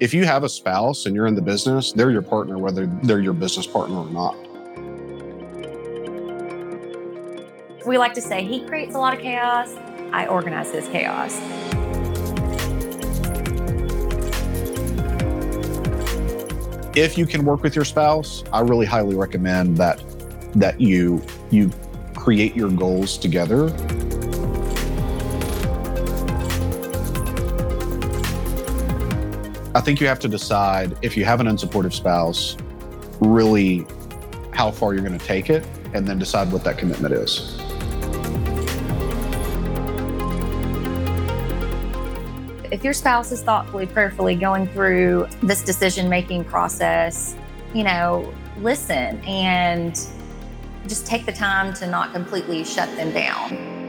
If you have a spouse and you're in the business, they're your partner, whether they're your business partner or not. We like to say he creates a lot of chaos, I organize his chaos. If you can work with your spouse, I really highly recommend that that you you create your goals together. I think you have to decide if you have an unsupportive spouse, really how far you're going to take it, and then decide what that commitment is. If your spouse is thoughtfully, prayerfully going through this decision making process, you know, listen and just take the time to not completely shut them down.